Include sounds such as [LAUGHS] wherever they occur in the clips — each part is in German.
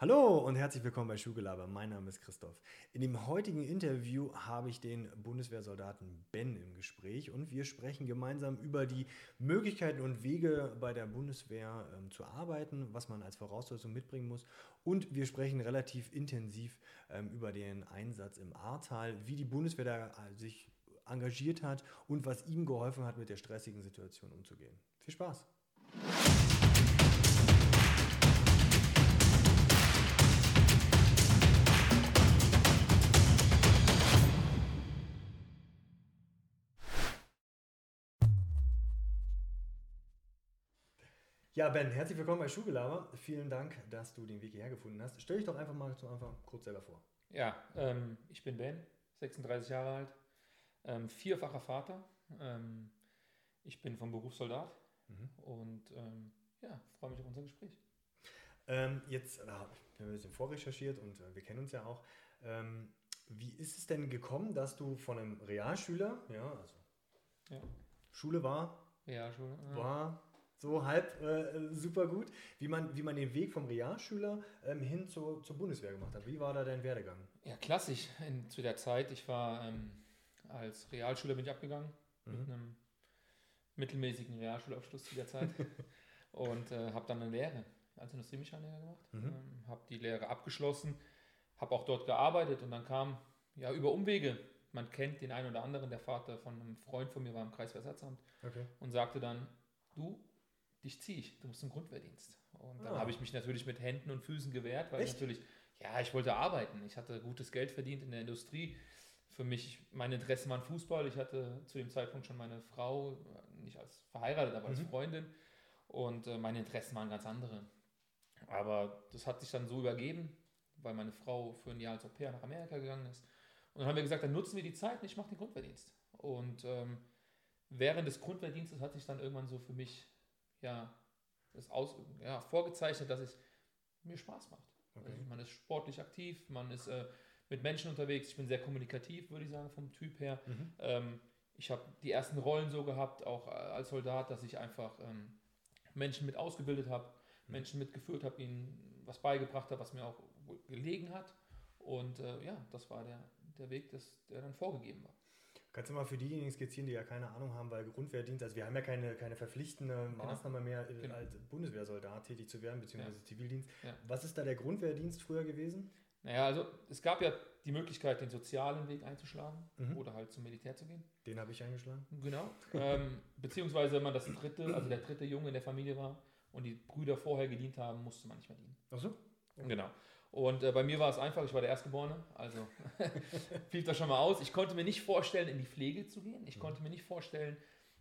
Hallo und herzlich willkommen bei Schugelaber. Mein Name ist Christoph. In dem heutigen Interview habe ich den Bundeswehrsoldaten Ben im Gespräch und wir sprechen gemeinsam über die Möglichkeiten und Wege bei der Bundeswehr ähm, zu arbeiten, was man als Voraussetzung mitbringen muss und wir sprechen relativ intensiv ähm, über den Einsatz im Ahrtal, wie die Bundeswehr da äh, sich engagiert hat und was ihm geholfen hat, mit der stressigen Situation umzugehen. Viel Spaß! Ja, Ben, herzlich willkommen bei Schulgelaber. Vielen Dank, dass du den Weg hierher gefunden hast. Stell dich doch einfach mal zum Anfang kurz selber vor. Ja, ähm, ich bin Ben, 36 Jahre alt, ähm, vierfacher Vater. Ähm, ich bin vom Beruf Soldat mhm. und ähm, ja, freue mich auf unser Gespräch. Ähm, jetzt äh, wir haben wir ein bisschen vorrecherchiert und äh, wir kennen uns ja auch. Ähm, wie ist es denn gekommen, dass du von einem Realschüler, ja, also ja. Schule war, Realschule, ja. war so halb äh, super gut, wie man, wie man den Weg vom Realschüler ähm, hin zur, zur Bundeswehr gemacht hat. Wie war da dein Werdegang? Ja, klassisch in, zu der Zeit. Ich war ähm, als Realschüler bin ich abgegangen mhm. mit einem mittelmäßigen Realschulabschluss zu der Zeit [LAUGHS] und äh, habe dann eine Lehre als Industriemechaniker gemacht, mhm. ähm, habe die Lehre abgeschlossen, habe auch dort gearbeitet und dann kam ja über Umwege man kennt den einen oder anderen, der Vater von einem Freund von mir war im Kreisversatzamt okay. und sagte dann, du, dich ziehe ich, du musst zum Grundwehrdienst. Und dann ah. habe ich mich natürlich mit Händen und Füßen gewehrt, weil Echt? ich natürlich, ja, ich wollte arbeiten. Ich hatte gutes Geld verdient in der Industrie. Für mich, mein Interesse war Fußball. Ich hatte zu dem Zeitpunkt schon meine Frau, nicht als verheiratet, aber als mhm. Freundin. Und äh, meine Interessen waren ganz andere. Aber das hat sich dann so übergeben, weil meine Frau für ein Jahr als Au pair nach Amerika gegangen ist. Und dann haben wir gesagt, dann nutzen wir die Zeit und ich mache den Grundwehrdienst. Und ähm, während des Grundwehrdienstes hat sich dann irgendwann so für mich ja, das aus, ja, vorgezeichnet, dass es mir Spaß macht. Okay. Also man ist sportlich aktiv, man ist äh, mit Menschen unterwegs. Ich bin sehr kommunikativ, würde ich sagen, vom Typ her. Mhm. Ähm, ich habe die ersten Rollen so gehabt, auch äh, als Soldat, dass ich einfach ähm, Menschen mit ausgebildet habe, mhm. Menschen mitgeführt habe, ihnen was beigebracht habe, was mir auch gelegen hat. Und äh, ja, das war der, der Weg, das, der dann vorgegeben war. Kannst du mal für diejenigen skizzieren, die ja keine Ahnung haben, weil Grundwehrdienst, also wir haben ja keine, keine verpflichtende genau. Maßnahme mehr, äh, genau. als Bundeswehrsoldat tätig zu werden, beziehungsweise ja. Zivildienst. Ja. Was ist da der Grundwehrdienst früher gewesen? Naja, also es gab ja die Möglichkeit, den sozialen Weg einzuschlagen mhm. oder halt zum Militär zu gehen. Den habe ich eingeschlagen. Genau. ähm, [LAUGHS] beziehungsweise, wenn man das dritte, also der dritte Junge in der Familie war und die Brüder vorher gedient haben, musste man nicht mehr dienen. Ach so? Okay. Genau. Und äh, bei mir war es einfach, ich war der Erstgeborene, also [LAUGHS] fiel das schon mal aus. Ich konnte mir nicht vorstellen, in die Pflege zu gehen. Ich mhm. konnte mir nicht vorstellen,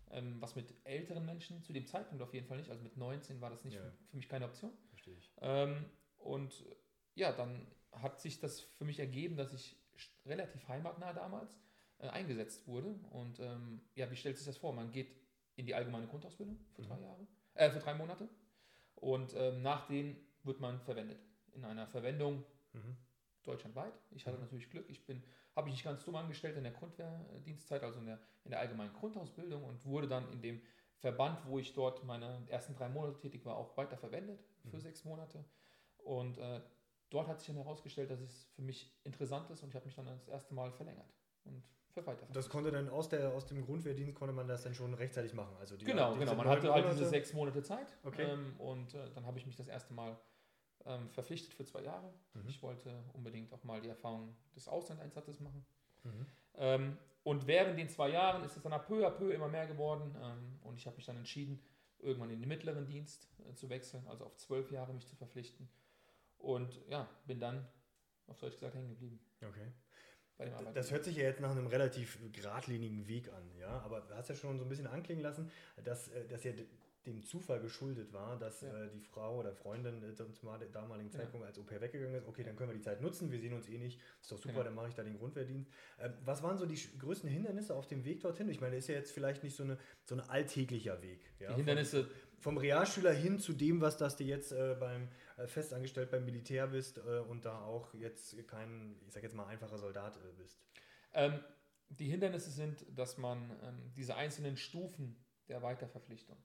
ähm, was mit älteren Menschen, zu dem Zeitpunkt auf jeden Fall nicht, also mit 19 war das nicht ja. für, für, mich keine Option. Verstehe ich. Ähm, und ja, dann hat sich das für mich ergeben, dass ich relativ heimatnah damals äh, eingesetzt wurde. Und ähm, ja, wie stellt sich das vor? Man geht in die allgemeine Grundausbildung für mhm. drei Jahre, äh, für drei Monate. Und ähm, nach denen wird man verwendet in einer Verwendung mhm. deutschlandweit. Ich hatte mhm. natürlich Glück. Ich bin, habe mich nicht ganz dumm angestellt in der Grundwehrdienstzeit, also in der, in der allgemeinen Grundausbildung und wurde dann in dem Verband, wo ich dort meine ersten drei Monate tätig war, auch weiter verwendet für mhm. sechs Monate. Und äh, dort hat sich dann herausgestellt, dass es für mich interessant ist und ich habe mich dann das erste Mal verlängert und für weiter. Das konnte dann aus, der, aus dem Grundwehrdienst konnte man das dann schon rechtzeitig machen. Also die, genau, genau. Man hatte halt diese sechs Monate Zeit okay. ähm, und äh, dann habe ich mich das erste Mal ähm, verpflichtet für zwei Jahre. Mhm. Ich wollte unbedingt auch mal die Erfahrung des Auslandseinsatzes machen. Mhm. Ähm, und während den zwei Jahren ist es dann peu à peu immer mehr geworden ähm, und ich habe mich dann entschieden, irgendwann in den mittleren Dienst äh, zu wechseln, also auf zwölf Jahre mich zu verpflichten. Und ja, bin dann auf Deutsch gesagt hängen geblieben. Okay. Das hört sich ja jetzt nach einem relativ geradlinigen Weg an, ja. Aber du hast ja schon so ein bisschen anklingen lassen, dass, äh, dass ja dem Zufall geschuldet war, dass ja. äh, die Frau oder Freundin äh, zum damaligen Zeitpunkt ja. als pair weggegangen ist. Okay, dann können wir die Zeit nutzen, wir sehen uns eh nicht, ist doch super, genau. dann mache ich da den Grundwehrdienst. Äh, was waren so die größten Hindernisse auf dem Weg dorthin? Ich meine, ist ja jetzt vielleicht nicht so, eine, so ein alltäglicher Weg. Ja? Die Hindernisse. Vom, vom, Realschüler hin zu dem, was das du jetzt äh, beim äh, festangestellt beim Militär bist äh, und da auch jetzt kein, ich sag jetzt mal, einfacher Soldat bist. Ähm, die Hindernisse sind, dass man ähm, diese einzelnen Stufen der Weiterverpflichtung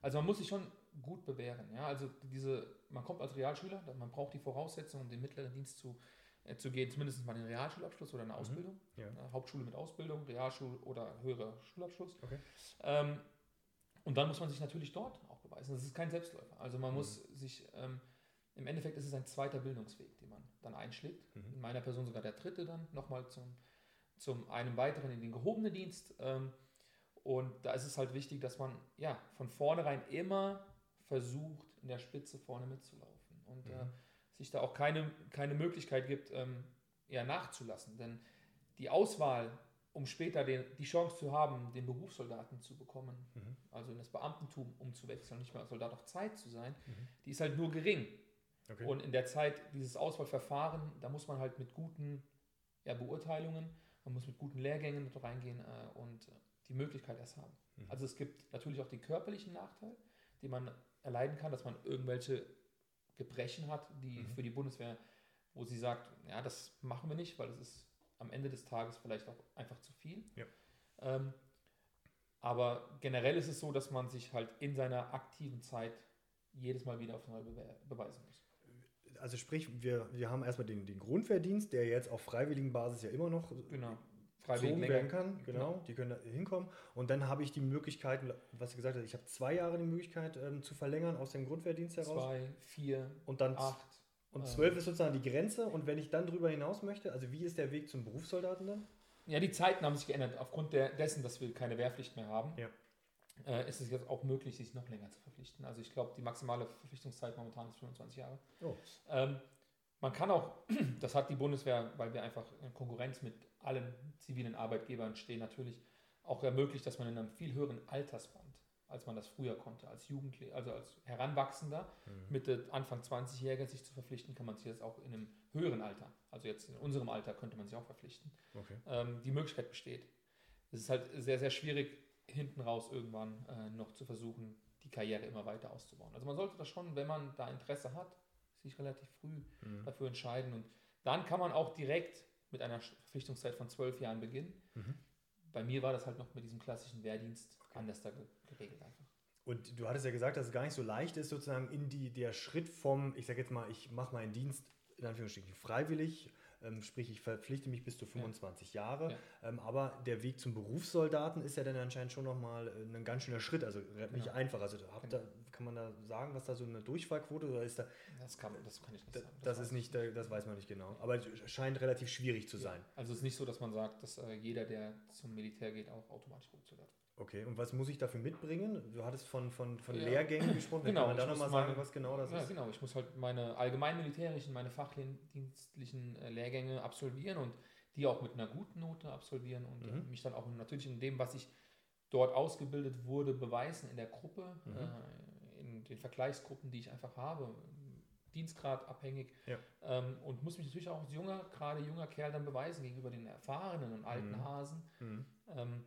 Also man muss sich schon gut bewähren. Ja? Also diese, man kommt als Realschüler, man braucht die Voraussetzungen, um den mittleren Dienst zu, äh, zu gehen, zumindest mal den Realschulabschluss oder eine mhm. Ausbildung. Ja. Äh, Hauptschule mit Ausbildung, Realschul- oder höherer Schulabschluss. Okay. Ähm, und dann muss man sich natürlich dort auch beweisen. Das ist kein Selbstläufer. Also man mhm. muss sich, ähm, im Endeffekt ist es ein zweiter Bildungsweg, den man dann einschlägt. Mhm. In meiner Person sogar der dritte dann, nochmal zum, zum einem weiteren in den gehobenen Dienst. Ähm, und da ist es halt wichtig, dass man ja von vornherein immer versucht, in der Spitze vorne mitzulaufen und äh, mhm. äh, sich da auch keine, keine Möglichkeit gibt, ähm, ja, nachzulassen. Denn die Auswahl, um später den, die Chance zu haben, den Berufssoldaten zu bekommen, mhm. also in das Beamtentum umzuwechseln, nicht mehr als Soldat auf Zeit zu sein, mhm. die ist halt nur gering. Okay. Und in der Zeit dieses Auswahlverfahren, da muss man halt mit guten ja, Beurteilungen, man muss mit guten Lehrgängen reingehen äh, und äh, die Möglichkeit erst haben. Mhm. Also es gibt natürlich auch den körperlichen Nachteil, den man erleiden kann, dass man irgendwelche Gebrechen hat, die mhm. für die Bundeswehr, wo sie sagt, ja, das machen wir nicht, weil es ist am Ende des Tages vielleicht auch einfach zu viel. Ja. Ähm, aber generell ist es so, dass man sich halt in seiner aktiven Zeit jedes Mal wieder aufs Neue beweisen muss. Also sprich, wir, wir haben erstmal den, den Grundwehrdienst, der jetzt auf freiwilligen Basis ja immer noch genau freiwillig werden kann. Genau, genau, die können da hinkommen. Und dann habe ich die Möglichkeit, was du gesagt hast, ich habe zwei Jahre die Möglichkeit ähm, zu verlängern aus dem Grundwehrdienst heraus. Zwei, vier, und dann acht. Und zwölf äh, ist sozusagen die Grenze. Und wenn ich dann darüber hinaus möchte, also wie ist der Weg zum Berufssoldaten dann? Ja, die Zeiten haben sich geändert. Aufgrund der, dessen, dass wir keine Wehrpflicht mehr haben, ja. äh, ist es jetzt auch möglich, sich noch länger zu verpflichten. Also ich glaube, die maximale Verpflichtungszeit momentan ist 25 Jahre. Oh. Ähm, man kann auch, [CLEARS THROAT] das hat die Bundeswehr, weil wir einfach in Konkurrenz mit allen zivilen Arbeitgebern stehen, natürlich auch ermöglicht, dass man in einem viel höheren Altersband, als man das früher konnte, als Jugendlicher, also als Heranwachsender, mhm. Mitte, Anfang 20-Jähriger sich zu verpflichten, kann man sich jetzt auch in einem höheren Alter, also jetzt in unserem Alter könnte man sich auch verpflichten. Okay. Ähm, die Möglichkeit besteht. Es ist halt sehr, sehr schwierig, hinten raus irgendwann äh, noch zu versuchen, die Karriere immer weiter auszubauen. Also man sollte das schon, wenn man da Interesse hat, sich relativ früh mhm. dafür entscheiden. Und dann kann man auch direkt mit einer Verpflichtungszeit von zwölf Jahren beginnen. Mhm. Bei mir war das halt noch mit diesem klassischen Wehrdienst okay. anders da geregelt einfach. Und du hattest ja gesagt, dass es gar nicht so leicht ist, sozusagen in die, der Schritt vom, ich sage jetzt mal, ich mache meinen Dienst in Anführungsstrichen freiwillig ähm, sprich, ich verpflichte mich bis zu 25 ja. Jahre. Ja. Ähm, aber der Weg zum Berufssoldaten ist ja dann anscheinend schon nochmal äh, ein ganz schöner Schritt, also nicht genau. einfach. Also genau. da, kann man da sagen, was da so eine Durchfallquote oder ist da. Das kann, das kann ich nicht sagen. Das, das ist nicht, das weiß man nicht genau. Aber es scheint relativ schwierig zu sein. Also es ist nicht so, dass man sagt, dass äh, jeder, der zum Militär geht, auch automatisch Berufssoldat. Okay, und was muss ich dafür mitbringen? Du hattest von, von, von ja. Lehrgängen gesprochen. Genau, Kann man da nochmal sagen, was genau das ja, ist? genau. Ich muss halt meine allgemeinmilitärischen, meine fachdienstlichen äh, Lehrgänge absolvieren und die auch mit einer guten Note absolvieren und mhm. mich dann auch natürlich in dem, was ich dort ausgebildet wurde, beweisen in der Gruppe, mhm. äh, in den Vergleichsgruppen, die ich einfach habe, Dienstgrad abhängig ja. ähm, und muss mich natürlich auch als junger, gerade junger Kerl dann beweisen gegenüber den erfahrenen und alten mhm. Hasen. Mhm. Ähm,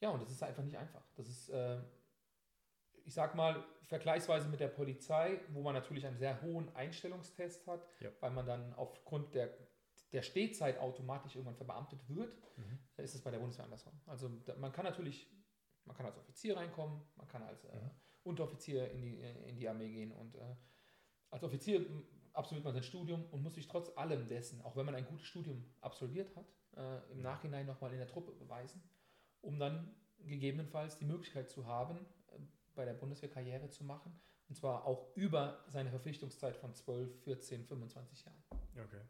ja, und das ist einfach nicht einfach. Das ist, äh, ich sag mal, vergleichsweise mit der Polizei, wo man natürlich einen sehr hohen Einstellungstest hat, ja. weil man dann aufgrund der, der Stehzeit automatisch irgendwann verbeamtet wird, mhm. ist es bei der Bundeswehr andersrum. Also man kann natürlich, man kann als Offizier reinkommen, man kann als äh, mhm. Unteroffizier in die, in die Armee gehen und äh, als Offizier absolviert man sein Studium und muss sich trotz allem dessen, auch wenn man ein gutes Studium absolviert hat, äh, im mhm. Nachhinein nochmal in der Truppe beweisen um dann gegebenenfalls die Möglichkeit zu haben, äh, bei der Bundeswehr Karriere zu machen. Und zwar auch über seine Verpflichtungszeit von 12, 14, 25 Jahren. Okay.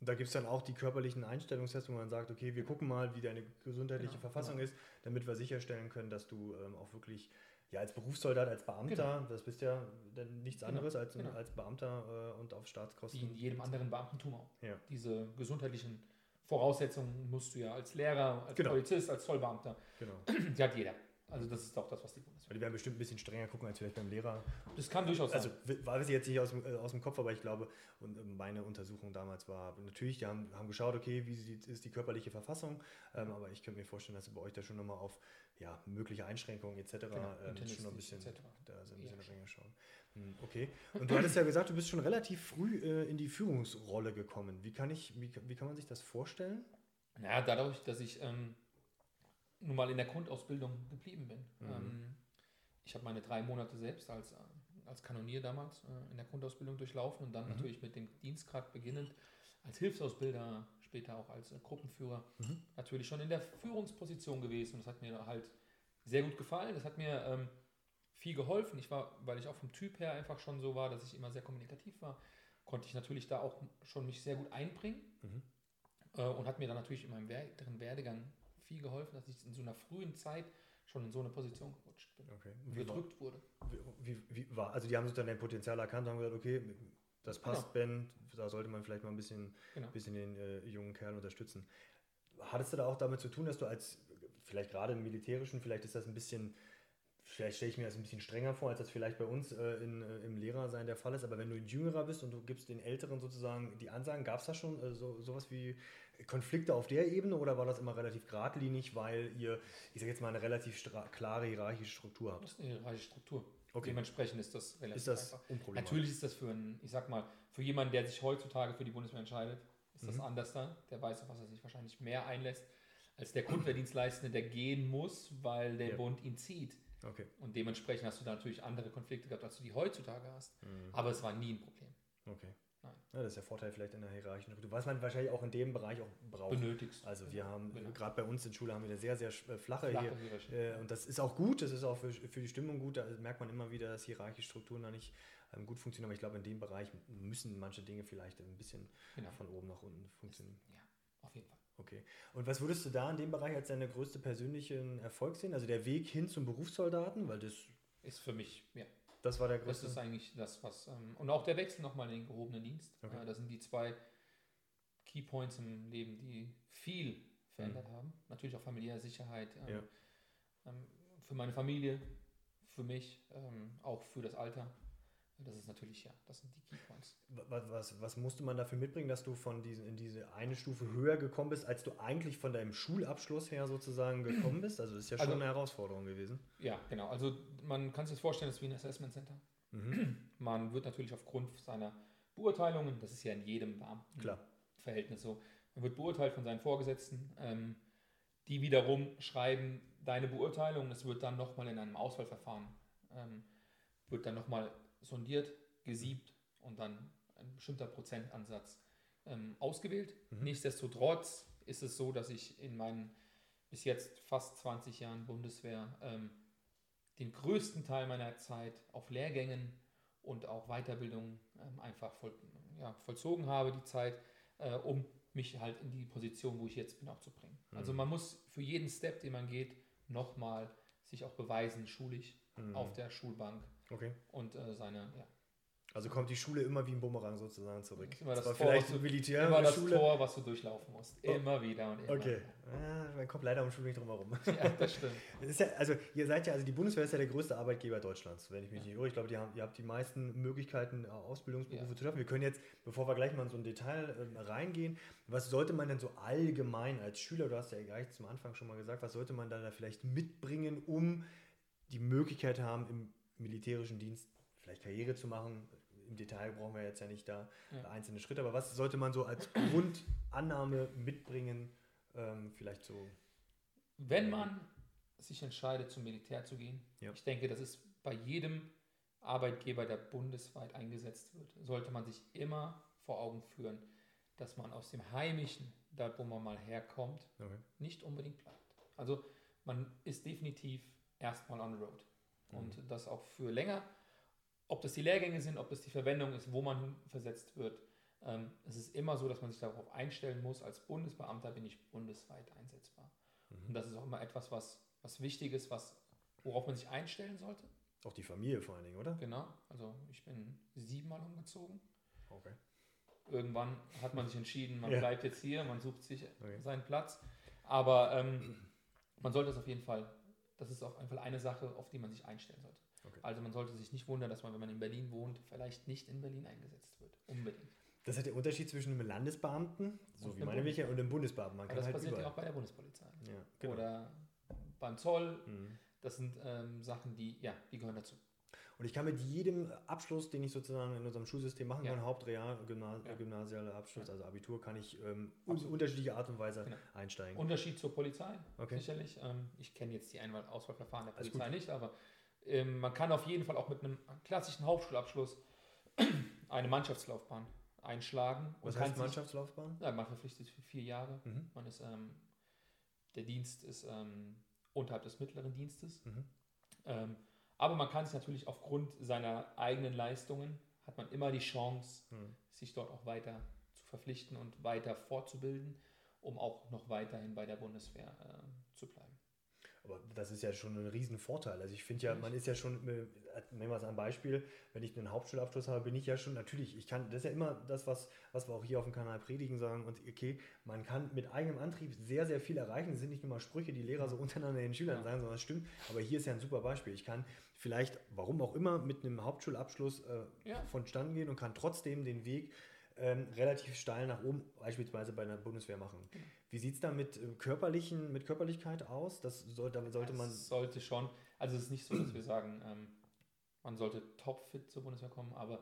Und da gibt es dann auch die körperlichen Einstellungstests, wo man sagt, okay, wir gucken mal, wie deine gesundheitliche genau, Verfassung genau. ist, damit wir sicherstellen können, dass du ähm, auch wirklich ja, als Berufssoldat, als Beamter, genau. das bist ja dann nichts genau, anderes als, genau. als Beamter äh, und auf Staatskosten. Wie in jedem anderen Beamtentum auch. Ja. Diese gesundheitlichen Voraussetzungen musst du ja als Lehrer, als genau. Polizist, als Zollbeamter. Genau. [CLEARS THROAT] Die hat jeder. Also das ist auch das, was die Bundeswehr. Die werden bestimmt ein bisschen strenger gucken als vielleicht beim Lehrer. Das kann durchaus sein. Also weiß ich jetzt nicht aus dem, äh, aus dem Kopf, aber ich glaube, und äh, meine Untersuchung damals war natürlich, die haben, haben geschaut, okay, wie sieht, ist die körperliche Verfassung, ähm, aber ich könnte mir vorstellen, dass sie bei euch da schon nochmal auf ja, mögliche Einschränkungen etc. Genau, ähm, schon ein bisschen, da so ein bisschen ja. strenger schauen. Hm, okay. Und du hattest ja gesagt, du bist schon relativ früh äh, in die Führungsrolle gekommen. Wie kann, ich, wie, wie kann man sich das vorstellen? Ja, dadurch, dass ich ähm, nun mal in der Grundausbildung geblieben bin. Mhm. Ähm, ich habe meine drei Monate selbst als, als Kanonier damals äh, in der Grundausbildung durchlaufen und dann mhm. natürlich mit dem Dienstgrad beginnend als Hilfsausbilder, später auch als äh, Gruppenführer, mhm. natürlich schon in der Führungsposition gewesen. Und das hat mir halt sehr gut gefallen. Das hat mir ähm, viel geholfen. Ich war, weil ich auch vom Typ her einfach schon so war, dass ich immer sehr kommunikativ war, konnte ich natürlich da auch schon mich sehr gut einbringen mhm. äh, und hat mir dann natürlich in meinem weiteren Werdegang viel geholfen, dass ich in so einer frühen Zeit schon in so eine Position gerutscht bin okay. und gedrückt war, wurde. Wie, wie, war, also die haben sich dann dein Potenzial erkannt und haben gesagt, okay, das passt, genau. Ben, da sollte man vielleicht mal ein bisschen, genau. bisschen den äh, jungen Kerl unterstützen. Hattest du da auch damit zu tun, dass du als, vielleicht gerade im Militärischen, vielleicht ist das ein bisschen vielleicht stelle ich mir das ein bisschen strenger vor, als das vielleicht bei uns äh, in, äh, im Lehrersein der Fall ist. Aber wenn du ein Jüngerer bist und du gibst den Älteren sozusagen die Ansagen, gab es da schon äh, so, sowas wie Konflikte auf der Ebene oder war das immer relativ geradlinig, weil ihr, ich sage jetzt mal, eine relativ klare hierarchische Struktur habt? Das ist eine hierarchische Struktur. Okay. Dementsprechend ist das relativ ist das einfach. Natürlich ist das für einen, ich sag mal, für jemanden, der sich heutzutage für die Bundeswehr entscheidet, ist das mhm. anders da. Der weiß, auf was er sich wahrscheinlich mehr einlässt als der Grundwehrdienstleistende, der gehen muss, weil der ja. Bund ihn zieht. Okay. Und dementsprechend hast du da natürlich andere Konflikte gehabt, als du die heutzutage hast. Mhm. Aber es war nie ein Problem. Okay. Nein. Ja, das ist der Vorteil vielleicht in der hierarchischen Struktur, was man wahrscheinlich auch in dem Bereich auch braucht. Benötigst. Also wir haben, gerade bei uns in Schule haben wir eine sehr, sehr äh, flache, flache hier. Äh, und das ist auch gut, das ist auch für, für die Stimmung gut. Da merkt man immer wieder, dass hierarchische Strukturen da nicht ähm, gut funktionieren. Aber ich glaube, in dem Bereich müssen manche Dinge vielleicht ein bisschen genau. von oben nach unten funktionieren. Ja. Okay. Und was würdest du da in dem Bereich als deine größte persönlichen Erfolg sehen? Also der Weg hin zum Berufssoldaten, weil das ist für mich, ja. Das war der größte. Das ist eigentlich das, was. Ähm, und auch der Wechsel nochmal in den gehobenen Dienst. Okay. Äh, das sind die zwei Keypoints im Leben, die viel verändert mhm. haben. Natürlich auch familiäre Sicherheit. Ähm, ja. ähm, für meine Familie, für mich, ähm, auch für das Alter. Das ist natürlich, ja, das sind die Keypoints. Was, was, was musste man dafür mitbringen, dass du von diesen, in diese eine Stufe höher gekommen bist, als du eigentlich von deinem Schulabschluss her sozusagen gekommen bist? Also das ist ja schon also, eine Herausforderung gewesen. Ja, genau. Also man kann sich das vorstellen, das ist wie ein Assessment Center. Mhm. [CLEARS THROAT] Man wird natürlich aufgrund seiner Beurteilungen, das ist ja in jedem Beamtenverhältnis so, man wird beurteilt von seinen Vorgesetzten, ähm, die wiederum schreiben deine Beurteilung, es wird dann nochmal in einem Auswahlverfahren, ähm, wird dann nochmal sondiert, gesiebt und dann ein bestimmter Prozentansatz ähm, ausgewählt. Mhm. Nichtsdestotrotz ist es so, dass ich in meinen bis jetzt fast 20 Jahren Bundeswehr ähm, den größten Teil meiner Zeit auf Lehrgängen und auch Weiterbildung ähm, einfach voll, ja, vollzogen habe, die Zeit, äh, um mich halt in die Position, wo ich jetzt bin, auch zu bringen. Mhm. Also man muss für jeden Step, den man geht, nochmal sich auch beweisen, schulisch, mhm. auf der Schulbank. Okay. Und äh, seine, ja. Also kommt die Schule immer wie ein Bumerang sozusagen zurück. Immer das, Tor, vielleicht so Militär immer das Schule. Tor, was du durchlaufen musst. Oh. Immer wieder und immer Okay. Ja, man kommt leider um Schule nicht drum herum. [LAUGHS] Ja, das stimmt. [LAUGHS] das ja, also ihr seid ja, also die Bundeswehr ist ja der größte Arbeitgeber Deutschlands, wenn ich mich ja. nicht irre. Ich glaube, ihr habt die meisten Möglichkeiten, Ausbildungsberufe ja. zu schaffen. Wir können jetzt, bevor wir gleich mal in so ein Detail äh, reingehen, was sollte man denn so allgemein als Schüler, du hast ja gleich zum Anfang schon mal gesagt, was sollte man da vielleicht mitbringen, um die Möglichkeit zu haben, im militärischen Dienst vielleicht Karriere zu machen. Im Detail brauchen wir jetzt ja nicht da ja. einzelne Schritte, aber was sollte man so als Grundannahme mitbringen? Ähm, vielleicht so. Wenn man sich entscheidet, zum Militär zu gehen, ja. ich denke, das ist bei jedem Arbeitgeber, der bundesweit eingesetzt wird, sollte man sich immer vor Augen führen, dass man aus dem Heimischen, da wo man mal herkommt, okay. nicht unbedingt bleibt. Also man ist definitiv erstmal on the road. Und mhm. das auch für länger. Ob das die Lehrgänge sind, ob das die Verwendung ist, wo man versetzt wird. Ähm, es ist immer so, dass man sich darauf einstellen muss, als Bundesbeamter bin ich bundesweit einsetzbar. Mhm. Und das ist auch immer etwas, was, was wichtig ist, was, worauf man sich einstellen sollte. Auch die Familie vor allen Dingen, oder? Genau. Also ich bin siebenmal umgezogen. Okay. Irgendwann hat man sich entschieden, man [LAUGHS] ja. bleibt jetzt hier, man sucht sich okay. seinen Platz. Aber ähm, man sollte es auf jeden Fall das ist auf jeden Fall eine Sache, auf die man sich einstellen sollte. Okay. Also man sollte sich nicht wundern, dass man, wenn man in Berlin wohnt, vielleicht nicht in Berlin eingesetzt wird. Unbedingt. Das ist der Unterschied zwischen einem Landesbeamten, so und wie meine welche, und einem Bundesbeamten. Man das halt passiert überall. ja auch bei der Bundespolizei. Ja, genau. Oder beim Zoll. Mhm. Das sind ähm, Sachen, die, ja, die gehören dazu. Und ich kann mit jedem Abschluss, den ich sozusagen in unserem Schulsystem machen kann, ja. Hauptreal, Gymnas ja. gymnasialer Abschluss, also Abitur, kann ich ähm, unterschiedliche Art und Weise genau. einsteigen. Unterschied zur Polizei, okay. sicherlich. Ähm, ich kenne jetzt die Einwahl Auswahlverfahren der Polizei nicht, aber ähm, man kann auf jeden Fall auch mit einem klassischen Hauptschulabschluss [CLEARS THROAT] eine Mannschaftslaufbahn einschlagen. Was heißt Mannschaftslaufbahn? Sich, ja, man verpflichtet für vier Jahre. Mhm. Man ist, ähm, der Dienst ist ähm, unterhalb des mittleren Dienstes. Mhm. Ähm, aber man kann sich natürlich aufgrund seiner eigenen Leistungen, hat man immer die Chance, Mhm. sich dort auch weiter zu verpflichten und weiter fortzubilden, um auch noch weiterhin bei der Bundeswehr äh, zu bleiben. Aber das ist ja schon ein Riesenvorteil. Also ich finde ja, man ist ja schon, äh, nehmen wir es ein Beispiel, wenn ich einen Hauptschulabschluss habe, bin ich ja schon, natürlich, ich kann, das ist ja immer das, was, was wir auch hier auf dem Kanal predigen sagen, und okay, man kann mit eigenem Antrieb sehr, sehr viel erreichen. Das sind nicht nur mal Sprüche, die Lehrer so untereinander den Schülern Ja. sagen, sondern das stimmt. Aber hier ist ja ein super Beispiel. Ich kann vielleicht, warum auch immer, mit einem Hauptschulabschluss äh, Ja. vonstatten gehen und kann trotzdem den Weg ähm, relativ steil nach oben, beispielsweise bei der Bundeswehr machen. Genau. Wie sieht es da mit, äh, körperlichen, mit Körperlichkeit aus? Das soll, da sollte man. Es sollte schon, also es ist nicht so, dass wir sagen, ähm, man sollte topfit zur Bundeswehr kommen, aber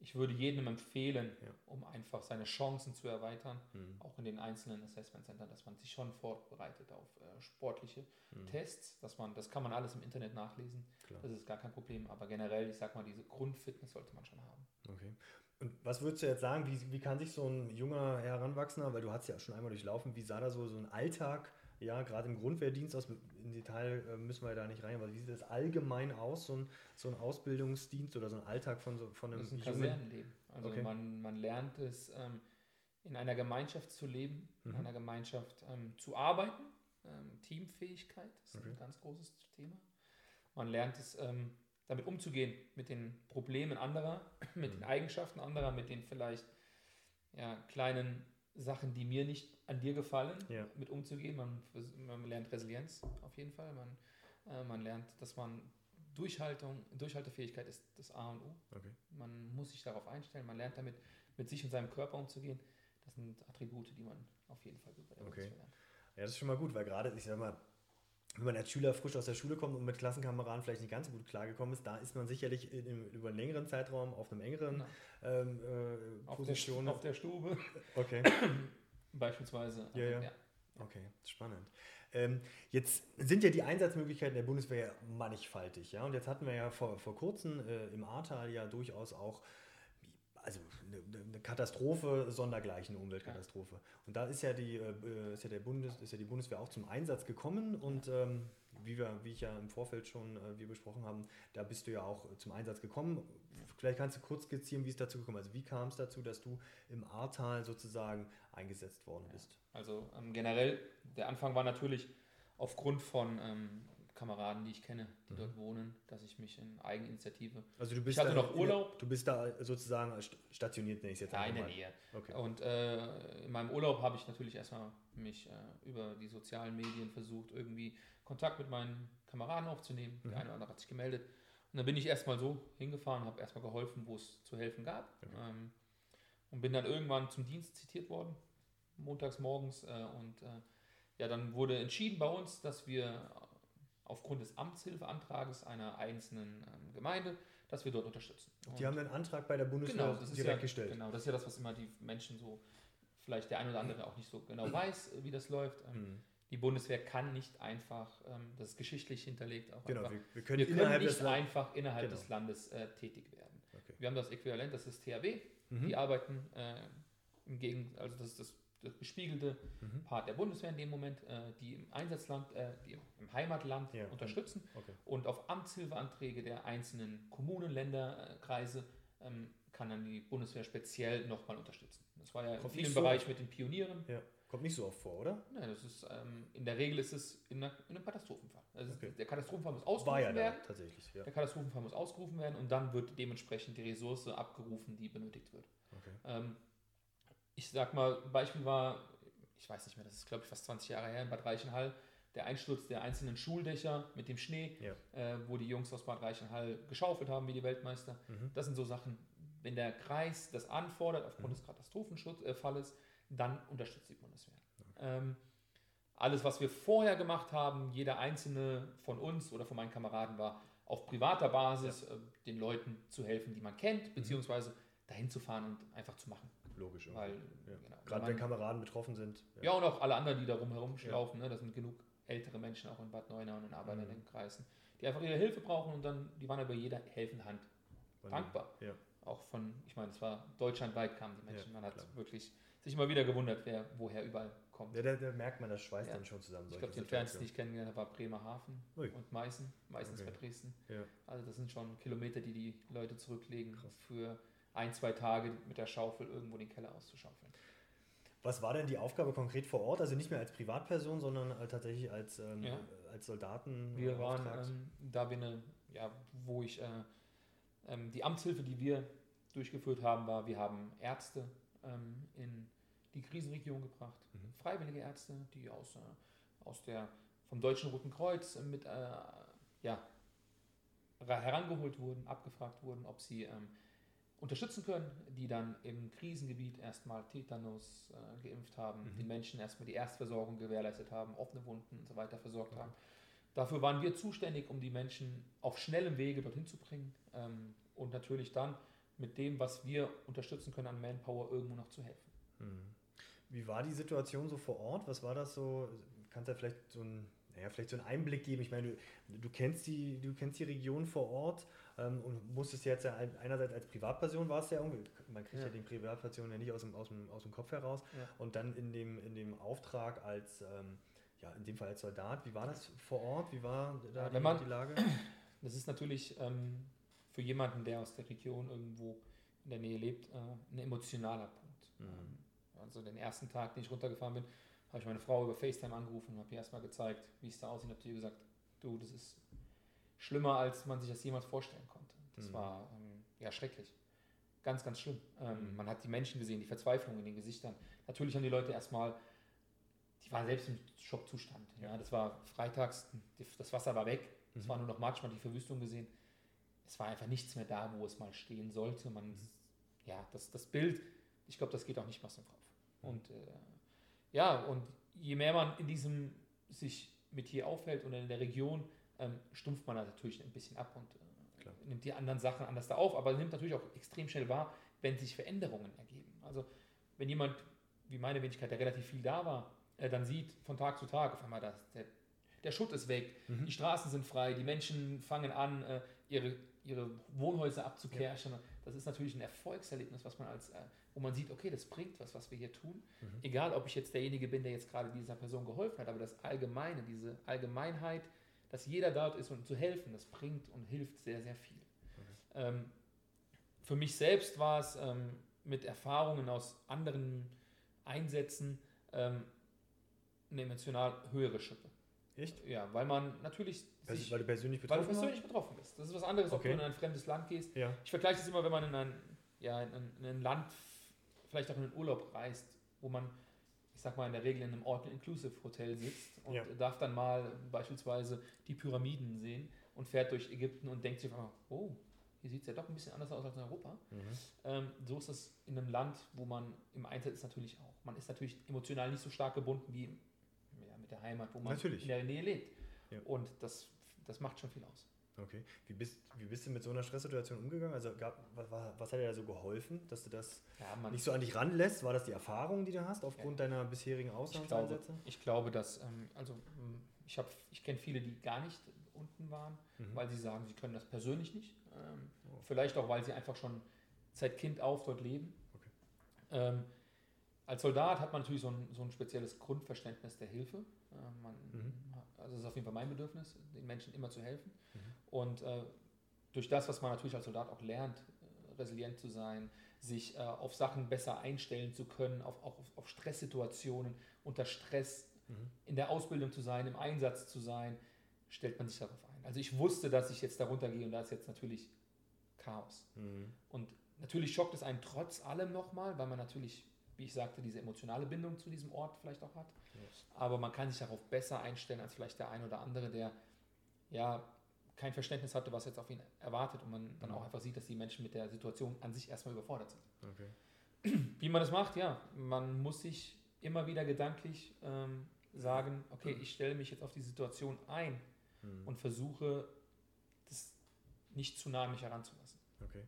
ich würde jedem empfehlen, Ja. um einfach seine Chancen zu erweitern, Hm, auch in den einzelnen Assessment Centern, dass man sich schon vorbereitet auf äh, sportliche hm, Tests, dass man, das kann man alles im Internet nachlesen, klar. das ist gar kein Problem, aber generell, ich sag mal, diese Grundfitness sollte man schon haben. Okay. Und was würdest du jetzt sagen, wie, wie kann sich so ein junger Heranwachsender, weil du hast ja schon einmal durchlaufen, wie sah da so, so ein Alltag, ja, gerade im Grundwehrdienst aus, in Detail äh, müssen wir da nicht rein, aber wie sieht das allgemein aus, so ein, so ein Ausbildungsdienst oder so ein Alltag von, so, von einem Das ist ein. Kasernenleben. Also Okay. man, man lernt es, ähm, in einer Gemeinschaft zu leben, in Mhm. einer Gemeinschaft ähm, zu arbeiten. Ähm, Teamfähigkeit ist Okay. ein ganz großes Thema. Man lernt es, ähm, damit umzugehen, mit den Problemen anderer, [CLEARS THROAT] mit den Mhm. Eigenschaften anderer, mit den vielleicht ja, kleinen Sachen, die mir nicht an dir gefallen, Ja. mit umzugehen. Man, man lernt Resilienz auf jeden Fall. Man, äh, man lernt, dass man Durchhaltung, Durchhaltefähigkeit ist das A und O. Okay. Man muss sich darauf einstellen, man lernt damit mit sich und seinem Körper umzugehen. Das sind Attribute, die man auf jeden Fall der Okay. Lernt. Ja, das ist schon mal gut, weil gerade, ich sag mal, wenn man als Schüler frisch aus der Schule kommt und mit Klassenkameraden vielleicht nicht ganz so gut klargekommen ist, da ist man sicherlich in, in, über einen längeren Zeitraum auf einem engeren ähm, äh, Auf, der, Position. Auf der Stube okay. [COUGHS] beispielsweise. Also, Ja, ja. Okay, spannend. Ähm, jetzt sind ja die Einsatzmöglichkeiten der Bundeswehr mannigfaltig, ja. Und jetzt hatten wir ja vor, vor kurzem äh, im Ahrtal ja durchaus auch also eine, Katastrophe, sondergleichen eine Umweltkatastrophe. Und da ist ja die äh, ist ja der Bundes, ist ja die Bundeswehr auch zum Einsatz gekommen und ähm, wie wir, wie ich ja im Vorfeld schon äh, wir besprochen haben, da bist du ja auch zum Einsatz gekommen. Vielleicht kannst du kurz skizzieren, wie es dazu gekommen ist. Also wie kam es dazu, dass du im Ahrtal sozusagen eingesetzt worden bist? Also ähm, generell, der Anfang war natürlich aufgrund von ähm, Kameraden, die ich kenne, die Mhm. dort wohnen, dass ich mich in Eigeninitiative, Also du bist hatte da noch in der- Urlaub. du bist da sozusagen st- stationiert, nenne ich es jetzt ja, in der. Nähe. Okay. Und äh, in meinem Urlaub habe ich natürlich erstmal mich äh, über die sozialen Medien versucht, irgendwie Kontakt mit meinen Kameraden aufzunehmen. Mhm. Der eine oder andere hat sich gemeldet. Und dann bin ich erstmal so hingefahren, habe erstmal geholfen, wo es zu helfen gab. Okay. Ähm, und bin dann irgendwann zum Dienst zitiert worden, montags morgens. Äh, und äh, ja, dann wurde entschieden bei uns, dass wir aufgrund des Amtshilfeantrages einer einzelnen ähm, Gemeinde, dass wir dort unterstützen. Die Und- haben einen Antrag bei der Bundeswehr Genau, das ist direkt ja, gestellt. Genau, das ist ja das, was immer die Menschen so, vielleicht der eine oder andere auch nicht so genau [CLEARS THROAT] weiß, äh, wie das läuft. Ähm, Mhm. Die Bundeswehr kann nicht einfach, ähm, das ist geschichtlich hinterlegt auch Genau, einfach, wir, wir können wir können innerhalb nicht einfach innerhalb Genau. des Landes äh, tätig werden. Okay. Wir haben das Äquivalent, das ist THW, Mhm. die arbeiten äh, im Gegen, also das ist das, das gespiegelte Mhm. Part der Bundeswehr in dem Moment, äh, die im Einsatzland, äh, die im, im Heimatland Ja. unterstützen Okay. und auf Amtshilfeanträge der einzelnen Kommunen, Länder, äh, Kreise ähm, kann dann die Bundeswehr speziell nochmal unterstützen. Das war ja in Kommt vielen nicht so Bereichen mit den Pionieren. Ja. Kommt nicht so oft vor, oder? Ja, das ist, ähm, in der Regel ist es in, einer, in einem Katastrophenfall. Also Okay. Der Katastrophenfall muss ausgerufen ja da werden. tatsächlich. Ja. Der Katastrophenfall muss ausgerufen werden und dann wird dementsprechend die Ressource abgerufen, die benötigt wird. Okay. Ähm, ich sag mal, Beispiel war, ich weiß nicht mehr, das ist glaube ich fast 20 Jahre her in Bad Reichenhall, der Einsturz der einzelnen Schuldächer mit dem Schnee, Ja. äh, wo die Jungs aus Bad Reichenhall geschaufelt haben wie die Weltmeister. Mhm. Das sind so Sachen, wenn der Kreis das anfordert aufgrund Mhm. des Katastrophenschutzfalles, dann unterstützt die Bundeswehr. Ähm, alles, was wir vorher gemacht haben, jeder einzelne von uns oder von meinen Kameraden war auf privater Basis, äh, den Leuten zu helfen, die man Mhm. kennt, beziehungsweise dahin zu fahren und einfach zu machen. Logisch. irgendwie. Weil, ja. genau, Gerade wenn man- Kameraden betroffen sind. ja, und auch alle anderen, die da rumherum Ja. laufen. Ne? Das sind genug ältere Menschen auch in Bad Neuenauen und in Aberlen Mhm. die einfach ihre Hilfe brauchen und dann, die waren über jede helfende Hand dankbar. Ja. Auch von, ich meine, es war deutschlandweit kamen die Menschen. Ja, Man hat klar. wirklich sich immer wieder gewundert, wer woher überall kommt. Ja, da, da merkt man, das schweißt Ja. dann schon zusammen. Ich glaube, die entferntesten, die Situationen. ich kennengelernt habe, war Bremerhaven Ui. und Meißen. Ist Okay. bei Dresden. Ja. Also das sind schon Kilometer, die die Leute zurücklegen Krass. für ein, zwei Tage mit der Schaufel irgendwo den Keller auszuschaufeln. Was war denn die Aufgabe konkret vor Ort? Also nicht mehr als Privatperson, sondern äh, tatsächlich als, ähm, Ja. als Soldaten. Wir waren, ähm, da wir eine, ja, wo ich, äh, ähm, die Amtshilfe, die wir durchgeführt haben, war, wir haben Ärzte ähm, in die Krisenregion gebracht, Mhm. freiwillige Ärzte, die aus, äh, aus der, vom Deutschen Roten Kreuz äh, mit, ja, ra- herangeholt wurden, abgefragt wurden, ob sie ähm, unterstützen können, die dann im Krisengebiet erstmal Tetanus äh, geimpft haben, Mhm. den Menschen erstmal die Erstversorgung gewährleistet haben, offene Wunden und so weiter versorgt Okay. haben. Dafür waren wir zuständig, um die Menschen auf schnellem Wege dorthin zu bringen ähm, und natürlich dann mit dem, was wir unterstützen können an Manpower, irgendwo noch zu helfen. Mhm. Wie war die Situation so vor Ort? Was war das so? Kannst du da vielleicht so ein, naja, vielleicht so einen Einblick geben? Ich meine, du, du, kennst, die, du kennst die Region vor Ort ähm, und musstest jetzt ja ein- einerseits als Privatperson warst ja irgendwie, man kriegt ja, Ja. den Privatpersonen ja nicht aus dem, aus dem, aus dem Kopf heraus Ja. und dann in dem, in dem Auftrag als, ähm, ja, in dem Fall als Soldat. Wie war das vor Ort? Wie war da Ja, die, man- die Lage? [CLEARS THROAT] Das ist natürlich ähm, für jemanden, der aus der Region irgendwo in der Nähe lebt, äh, ein emotionaler Punkt. Mhm. Ähm, also den ersten Tag, den ich runtergefahren bin, habe ich meine Frau über FaceTime angerufen und habe ihr erstmal gezeigt, wie es da aussieht. Und habe ihr gesagt, du, das ist schlimmer, als man sich das jemals vorstellen konnte. Das Mhm. war ähm, ja schrecklich. Ganz, ganz schlimm. Ähm, Mhm. Man hat die Menschen gesehen, die Verzweiflung in den Gesichtern. Natürlich haben die Leute erstmal, die waren selbst im Schockzustand. Ja. Ja. das war freitags, das Wasser war weg, es Mhm. war nur noch Matsch, man hat die Verwüstung gesehen. Es war einfach nichts mehr da, wo es mal stehen sollte. Man, Mhm. ja, das, das Bild, ich glaube, das geht auch nicht mehr aus dem Kopf. Mhm. Und äh, ja, und je mehr man in diesem sich mit hier aufhält und in der Region, ähm, stumpft man natürlich ein bisschen ab und äh, nimmt die anderen Sachen anders da auf, aber nimmt natürlich auch extrem schnell wahr, wenn sich Veränderungen ergeben. Also wenn jemand, wie meine Wenigkeit, der relativ viel da war, äh, dann sieht von Tag zu Tag auf einmal, dass der, der Schutt ist weg, Mhm. die Straßen sind frei, die Menschen fangen an, äh, ihre, ihre Wohnhäuser abzukehren. Das ist natürlich ein Erfolgserlebnis, was man als, äh, wo man sieht, okay, das bringt was, was wir hier tun. Mhm. Egal, ob ich jetzt derjenige bin, der jetzt gerade dieser Person geholfen hat, aber das Allgemeine, diese Allgemeinheit, dass jeder dort ist und zu helfen, das bringt und hilft sehr, sehr viel. Ähm, für mich selbst war es ähm, mit Erfahrungen aus anderen Einsätzen ähm, eine emotional höhere Schippe. Echt? Ja, weil man natürlich Pers sich, weil du persönlich weil du betroffen persönlich betroffen bist. Das ist was anderes, ob Okay. du in ein fremdes Land gehst. Ja. Ich vergleiche das immer, wenn man in ein, ja, in ein, in ein Land, vielleicht auch in einen Urlaub reist, wo man, ich sag mal, in der Regel in einem All-Inclusive-Hotel sitzt und Ja. darf dann mal beispielsweise die Pyramiden sehen und fährt durch Ägypten und denkt sich einfach, oh, hier sieht es ja doch ein bisschen anders aus als in Europa. Mhm. Ähm, so ist es in einem Land, wo man im Einsatz ist natürlich auch. Man ist natürlich emotional nicht so stark gebunden wie ja, mit der Heimat, wo man Natürlich. in der Nähe lebt. Ja. Und das, das macht schon viel aus. Okay. Wie bist, wie bist du mit so einer Stresssituation umgegangen? Also gab, was, was hat dir da so geholfen, dass du das Ja, nicht so an dich ranlässt? War das die Erfahrung, die du hast, aufgrund deiner bisherigen ich glaube, Auslandseinsätze? ich glaube, dass, ähm, also ähm, ich, hab- ich kenne viele, die gar nicht unten waren, Mhm. weil sie sagen, sie können das persönlich nicht. Ähm, Oh. Vielleicht auch, weil sie einfach schon seit Kind auf dort leben. Okay. Ähm, als Soldat hat man natürlich so ein, so ein spezielles Grundverständnis der Hilfe. Äh, man, Mhm. Also das ist auf jeden Fall mein Bedürfnis, den Menschen immer zu helfen. Mhm. Und äh, durch das, was man natürlich als Soldat auch lernt, äh, resilient zu sein, sich äh, auf Sachen besser einstellen zu können, auf, auch auf, auf Stresssituationen, unter Stress Mhm. in der Ausbildung zu sein, im Einsatz zu sein, stellt man sich darauf ein. Also ich wusste, dass ich jetzt darunter gehe und da ist jetzt natürlich Chaos. Mhm. Und natürlich schockt es einen trotz allem nochmal, weil man natürlich, wie ich sagte, diese emotionale Bindung zu diesem Ort vielleicht auch hat. Aber man kann sich darauf besser einstellen als vielleicht der ein oder andere, der ja kein Verständnis hatte, was jetzt auf ihn erwartet und man dann Mhm. auch einfach sieht, dass die Menschen mit der Situation an sich erstmal überfordert sind. Okay. [CLEARS THROAT] Wie man das macht, ja, man muss sich immer wieder gedanklich ähm, sagen, okay, ich stelle mich jetzt auf die Situation ein Mhm. und versuche, das nicht zu nah an mich heranzulassen. Okay.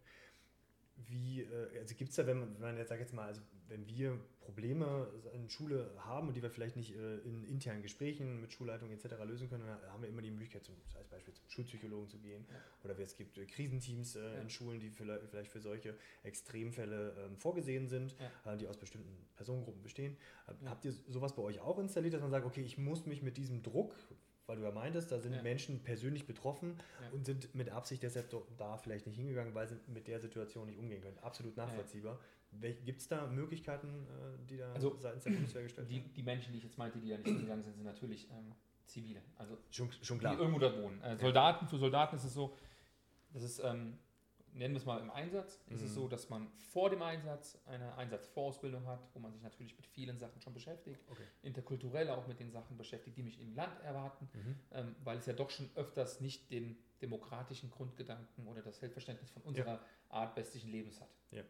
Wie, äh, also gibt es da, wenn man, wenn man jetzt, sag jetzt mal, also wenn wir Probleme in Schule haben und die wir vielleicht nicht äh, in internen Gesprächen mit Schulleitung etc. lösen können, dann haben wir immer die Möglichkeit, zum, als Beispiel zum Schulpsychologen zu gehen. Oder es gibt äh, Krisenteams äh, in Schulen, die vielleicht für solche Extremfälle ähm, vorgesehen sind, die aus bestimmten Personengruppen bestehen. Äh, habt ihr sowas bei euch auch installiert, dass man sagt, okay, ich muss mich mit diesem Druck weil du ja meintest, da sind ja. Menschen persönlich betroffen ja. und sind mit Absicht deshalb da vielleicht nicht hingegangen, weil sie mit der Situation nicht umgehen können. Absolut nachvollziehbar. Ja. Gibt es da Möglichkeiten, äh, die da also, seitens der Bundeswehr gestellt werden? Die, die Menschen, die ich jetzt meinte, die da nicht hingegangen sind, sind natürlich ähm, Zivile. Also schon, schon klar. Die irgendwo da wohnen. Äh, Soldaten, für Soldaten ist es so, das ist ähm, nennen wir es mal im Einsatz, mhm. ist es mhm. so, dass man vor dem Einsatz eine Einsatzvorausbildung hat, wo man sich natürlich mit vielen Sachen schon beschäftigt, okay. interkulturell auch mit den Sachen beschäftigt, die mich im Land erwarten, mhm. ähm, weil es ja doch schon öfters nicht den demokratischen Grundgedanken oder das Selbstverständnis von unserer ja. Art westlichen Lebens hat. Ja.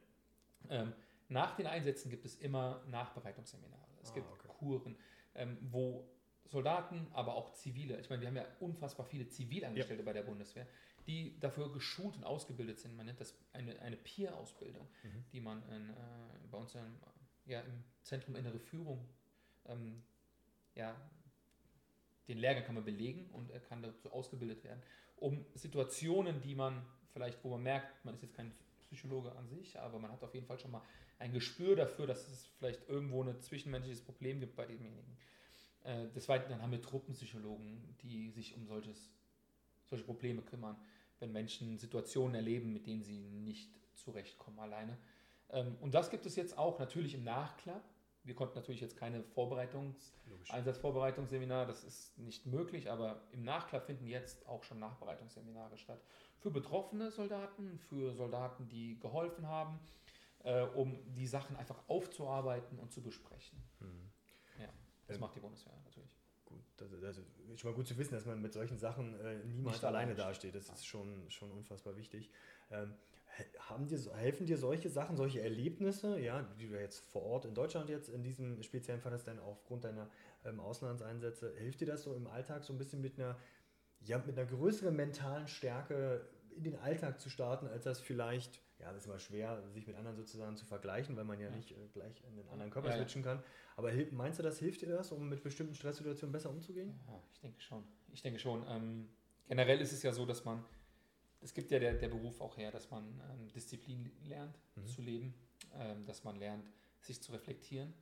Ähm, nach den Einsätzen gibt es immer Nachbereitungsseminare, es ah, gibt okay. Kuren, ähm, wo Soldaten, aber auch Zivile, ich meine, wir haben ja unfassbar viele Zivilangestellte ja. bei der Bundeswehr, die dafür geschult und ausgebildet sind. Man nennt das eine, eine Peer-Ausbildung, mhm. die man in, äh, bei uns in, ja, im Zentrum Innere Führung, ähm, ja, den Lehrgang kann man belegen und er kann dazu ausgebildet werden, um Situationen, die man vielleicht, wo man merkt, man ist jetzt kein Psychologe an sich, aber man hat auf jeden Fall schon mal ein Gespür dafür, dass es vielleicht irgendwo ein zwischenmenschliches Problem gibt bei demjenigen. Äh, des Weiteren haben wir Truppenpsychologen, die sich um solches, solche Probleme kümmern wenn Menschen Situationen erleben, mit denen sie nicht zurechtkommen alleine. Ähm, und das gibt es jetzt auch natürlich im Nachklapp. Wir konnten natürlich jetzt keine Vorbereitungs-, Einsatzvorbereitungsseminar, das ist nicht möglich, aber im Nachklapp finden jetzt auch schon Nachbereitungsseminare statt. Für betroffene Soldaten, für Soldaten, die geholfen haben, äh, um die Sachen einfach aufzuarbeiten und zu besprechen. Mhm. Ja, das ähm, macht die Bundeswehr natürlich gut, das, das ist schon mal gut zu wissen, dass man mit solchen Sachen äh, niemals alleine dasteht. Das ist schon, schon unfassbar wichtig. Ähm, haben dir, helfen dir solche Sachen, solche Erlebnisse, ja, die du jetzt vor Ort in Deutschland jetzt in diesem speziellen Fall hast, dann aufgrund deiner ähm, Auslandseinsätze, hilft dir das so im Alltag so ein bisschen mit einer, ja, mit einer größeren mentalen Stärke in den Alltag zu starten, als das vielleicht ja, das ist immer schwer, sich mit anderen sozusagen zu vergleichen, weil man ja, ja. nicht äh, gleich in den anderen Körper ja, switchen kann. Aber meinst du, das hilft dir das, um mit bestimmten Stresssituationen besser umzugehen? Ja, ich denke schon. Ich denke schon. Ähm, generell ist es ja so, dass man, es gibt ja der, der Beruf auch her, dass man ähm, Disziplin lernt mhm. zu leben, ähm, dass man lernt, sich zu reflektieren,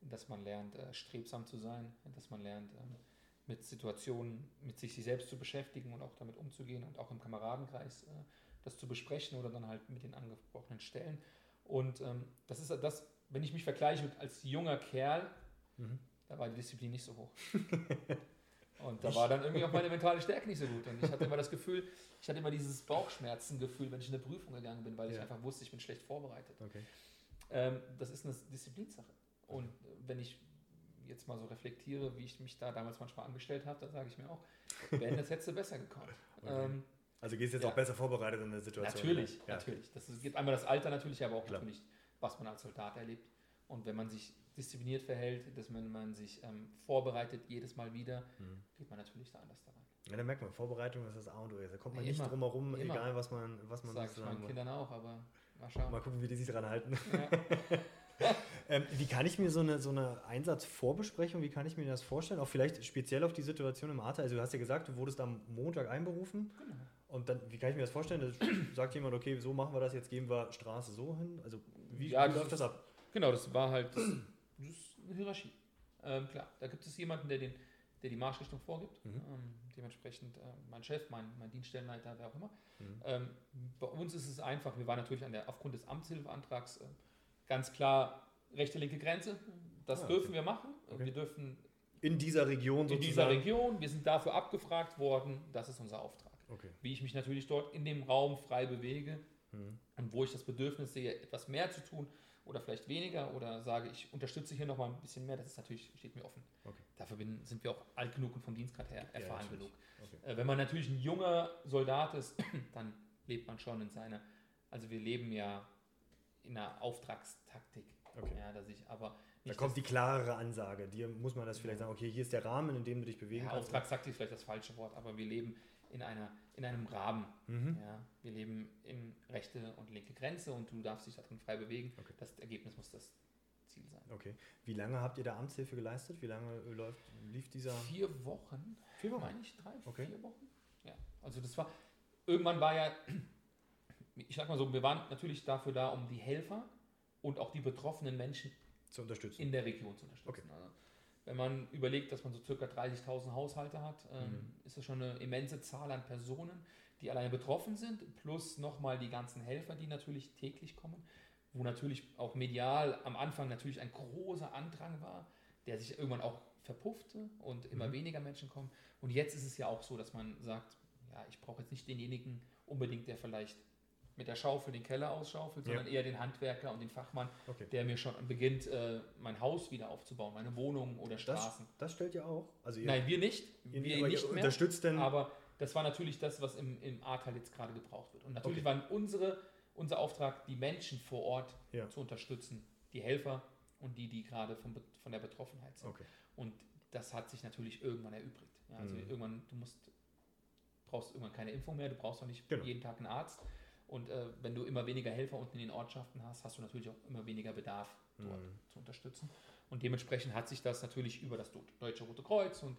dass man lernt, äh, strebsam zu sein, dass man lernt, ähm, mit Situationen, mit sich selbst zu beschäftigen und auch damit umzugehen und auch im Kameradenkreis äh, das zu besprechen oder dann halt mit den angesprochenen Stellen. Und ähm, das ist das, wenn ich mich vergleiche mit als junger Kerl, mhm. da war die Disziplin nicht so hoch. [LAUGHS] Und da ich. war dann irgendwie auch meine mentale Stärke nicht so gut. Und ich hatte immer das Gefühl, ich hatte immer dieses Bauchschmerzengefühl, wenn ich in eine Prüfung gegangen bin, weil ja. ich einfach wusste, ich bin schlecht vorbereitet. Okay. Ähm, das ist eine Disziplinsache. Und wenn ich jetzt mal so reflektiere, wie ich mich da damals manchmal angestellt habe, dann sage ich mir auch, Ben, das hättest du besser gekonnt. [LAUGHS] Okay. Ähm, also gehst du jetzt ja. auch besser vorbereitet in der Situation. Natürlich, ja. natürlich. Das gibt einmal das Alter natürlich, aber auch Klar. natürlich, was man als Soldat erlebt. Und wenn man sich diszipliniert verhält, dass man, man sich ähm, vorbereitet jedes Mal wieder, mhm. geht man natürlich da anders daran. Ja, da merkt man, Vorbereitung ist das A und O. Da kommt man immer, nicht drum herum, egal was man was man Sag ich meinen Kindern auch, aber mal schauen. Mal gucken, wie die sich dran halten. Ja. [LAUGHS] ähm, wie kann ich mir so eine, so eine Einsatzvorbesprechung, wie kann ich mir das vorstellen? Auch vielleicht speziell auf die Situation im Ahrtal. Also du hast ja gesagt, du wurdest am Montag einberufen. Genau. Und dann, wie kann ich mir das vorstellen? Da sagt jemand, okay, so machen wir das, jetzt gehen wir Straße so hin. Also wie, ja, wie läuft das ab? Genau, das war halt das, das ist eine Hierarchie. Ähm, klar, da gibt es jemanden, der, den, der die Marschrichtung vorgibt. Mhm. Ähm, dementsprechend äh, mein Chef, mein, mein Dienststellenleiter, wer auch immer. Mhm. Ähm, bei uns ist es einfach, wir waren natürlich an der, aufgrund des Amtshilfeantrags äh, ganz klar rechte, linke Grenze. Das ah, dürfen okay. wir machen. Okay. Wir dürfen in dieser Region sozusagen. In dieser Region. Wir sind dafür abgefragt worden. Das ist unser Auftrag. Okay. Wie ich mich natürlich dort in dem Raum frei bewege mhm. und wo ich das Bedürfnis sehe, etwas mehr zu tun oder vielleicht weniger oder sage, ich unterstütze hier nochmal ein bisschen mehr, das ist natürlich, steht mir offen. Okay. Dafür bin, sind wir auch alt genug und vom Dienstgrad her erfahren ja, genug. Okay. Äh, wenn man natürlich ein junger Soldat ist, [CLEARS THROAT] dann lebt man schon in seiner, also wir leben ja in einer Auftragstaktik. Okay. Ja, dass ich aber da kommt die klarere Ansage. Dir muss man das vielleicht sagen, okay, hier ist der Rahmen, in dem du dich bewegen ja, kannst. Auftragstaktik ist vielleicht das falsche Wort, aber wir leben in, einer, in einem Rahmen. Mhm. Ja, wir leben in rechte und linke Grenze und du darfst dich darin frei bewegen. Okay. Das Ergebnis muss das Okay. Wie lange habt ihr da Amtshilfe geleistet? Wie lange äh, läuft, lief dieser? Vier Wochen. Vier Wochen. Meine ich drei, Okay. vier Wochen? Ja. Also das war, irgendwann war ja, ich sag mal so, wir waren natürlich dafür da, um die Helfer und auch die betroffenen Menschen Zu unterstützen. in der Region zu unterstützen. Also, wenn man überlegt, dass man so circa 30.000 Haushalte hat, ähm, Mhm. ist das schon eine immense Zahl an Personen, die alleine betroffen sind, plus nochmal die ganzen Helfer, die natürlich täglich kommen, wo natürlich auch medial am Anfang natürlich ein großer Andrang war, der sich irgendwann auch verpuffte und immer Mhm. weniger Menschen kommen. Und jetzt ist es ja auch so, dass man sagt, ja, ich brauche jetzt nicht denjenigen unbedingt, der vielleicht mit der Schaufel den Keller ausschaufelt, Ja. sondern eher den Handwerker und den Fachmann, Okay. der mir schon beginnt, äh, mein Haus wieder aufzubauen, meine Wohnung oder Das, Straßen. das stellt ihr auch? Also ihr, Nein, wir nicht. ihr, wir aber nicht mehr. unterstützt denn. Aber das war natürlich das, was im, im Ahrtal jetzt gerade gebraucht wird. Und natürlich Okay. waren unsere, unser Auftrag, die Menschen vor Ort Ja. zu unterstützen, die Helfer und die, die gerade von, von der Betroffenheit sind. Okay. Und das hat sich natürlich irgendwann erübrigt. Ja, also Mhm. irgendwann, du musst, brauchst irgendwann keine Impfung mehr, du brauchst auch nicht Genau. jeden Tag einen Arzt. Und äh, wenn du immer weniger Helfer unten in den Ortschaften hast, hast du natürlich auch immer weniger Bedarf dort Mhm. zu unterstützen. Und dementsprechend hat sich das natürlich über das Deutsche Rote Kreuz und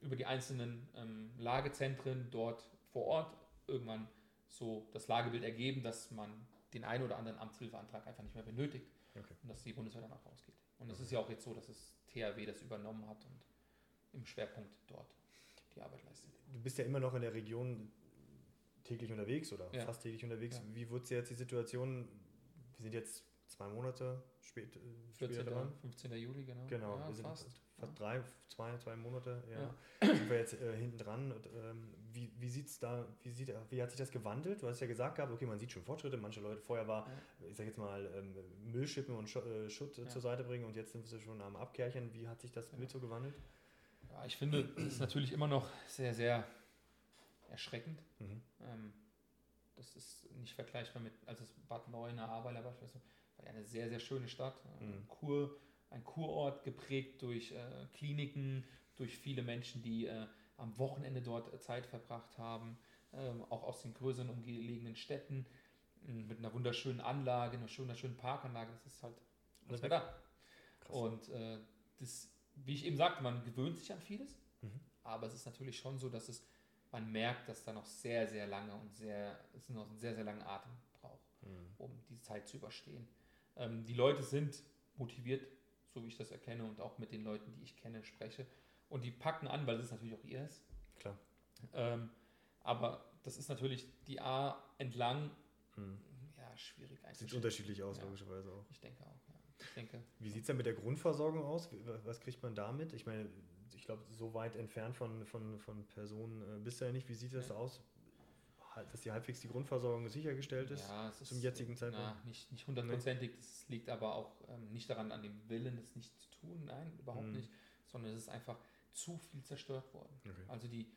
über die einzelnen ähm, Lagezentren dort vor Ort irgendwann so das Lagebild ergeben, dass man den einen oder anderen Amtshilfeantrag einfach nicht mehr benötigt Okay. und dass die Bundeswehr dann auch rausgeht. Und es ist ja auch jetzt so, dass das THW das übernommen hat und im Schwerpunkt dort die Arbeit leistet. Du bist ja immer noch in der Region täglich unterwegs oder Ja. fast täglich unterwegs. Ja. Wie wird jetzt die Situation? Wir sind jetzt zwei Monate spät, äh, später 14. dran. 15. Juli, genau. Genau, ja, wir sind fast. fast drei, zwei, zwei Monate, ja. Sind wir jetzt äh, hinten dran. Ähm, wie, wie sieht's da, wie sieht, wie hat sich das gewandelt? Du hast ja gesagt gehabt, okay, man sieht schon Fortschritte. Manche Leute vorher war, ich sag jetzt mal, ähm, Müll schippen und Schu äh, Schutt zur Seite bringen und jetzt sind wir schon am Abkärchen. Wie hat sich das. Bild so gewandelt? Ja, ich finde, es ist natürlich immer noch sehr, sehr erschreckend. Mhm. Ähm, das ist nicht vergleichbar mit, also Bad Neuenahr, Ahrweiler beispielsweise, war ja eine sehr, sehr schöne Stadt. Äh, Mhm. Kur, ein Kurort geprägt durch äh, Kliniken, durch viele Menschen, die äh, am Wochenende dort äh, Zeit verbracht haben, ähm, auch aus den größeren umgelegenen Städten, m, mit einer wunderschönen Anlage, einer wunderschönen Parkanlage. Das ist halt Alles alles mehr da. Krass. Und äh, das, wie ich eben sagte, man gewöhnt sich an vieles, Mhm. aber es ist natürlich schon so, dass es, man merkt, dass da noch sehr, sehr lange und sehr, es noch einen sehr, sehr langen Atem braucht, Mhm. um die Zeit zu überstehen. Ähm, die Leute sind motiviert, so wie ich das erkenne und auch mit den Leuten, die ich kenne, spreche. Und die packen an, weil es natürlich auch ihr ist. Klar. Ähm, aber das ist natürlich die A entlang, Mhm. ja, schwierig Sieht einzuschätzen. unterschiedlich aus, Ja. logischerweise auch. Ich denke auch, ja. Ich denke, Wie sieht es denn mit der Grundversorgung aus? Was kriegt man damit? Ich meine, ich glaube, so weit entfernt von, von, von Personen äh, bist du ja nicht. Wie sieht das Ja. aus? Halt, Dass die halbwegs die Grundversorgung sichergestellt ist? Ja, es zum ist, jetzigen Zeitpunkt? Na, nicht, nicht hundertprozentig. Das liegt aber auch ähm, nicht daran, an dem Willen, das nicht zu tun. Nein, überhaupt Mhm. nicht. Sondern es ist einfach zu viel zerstört worden. Okay. Also die,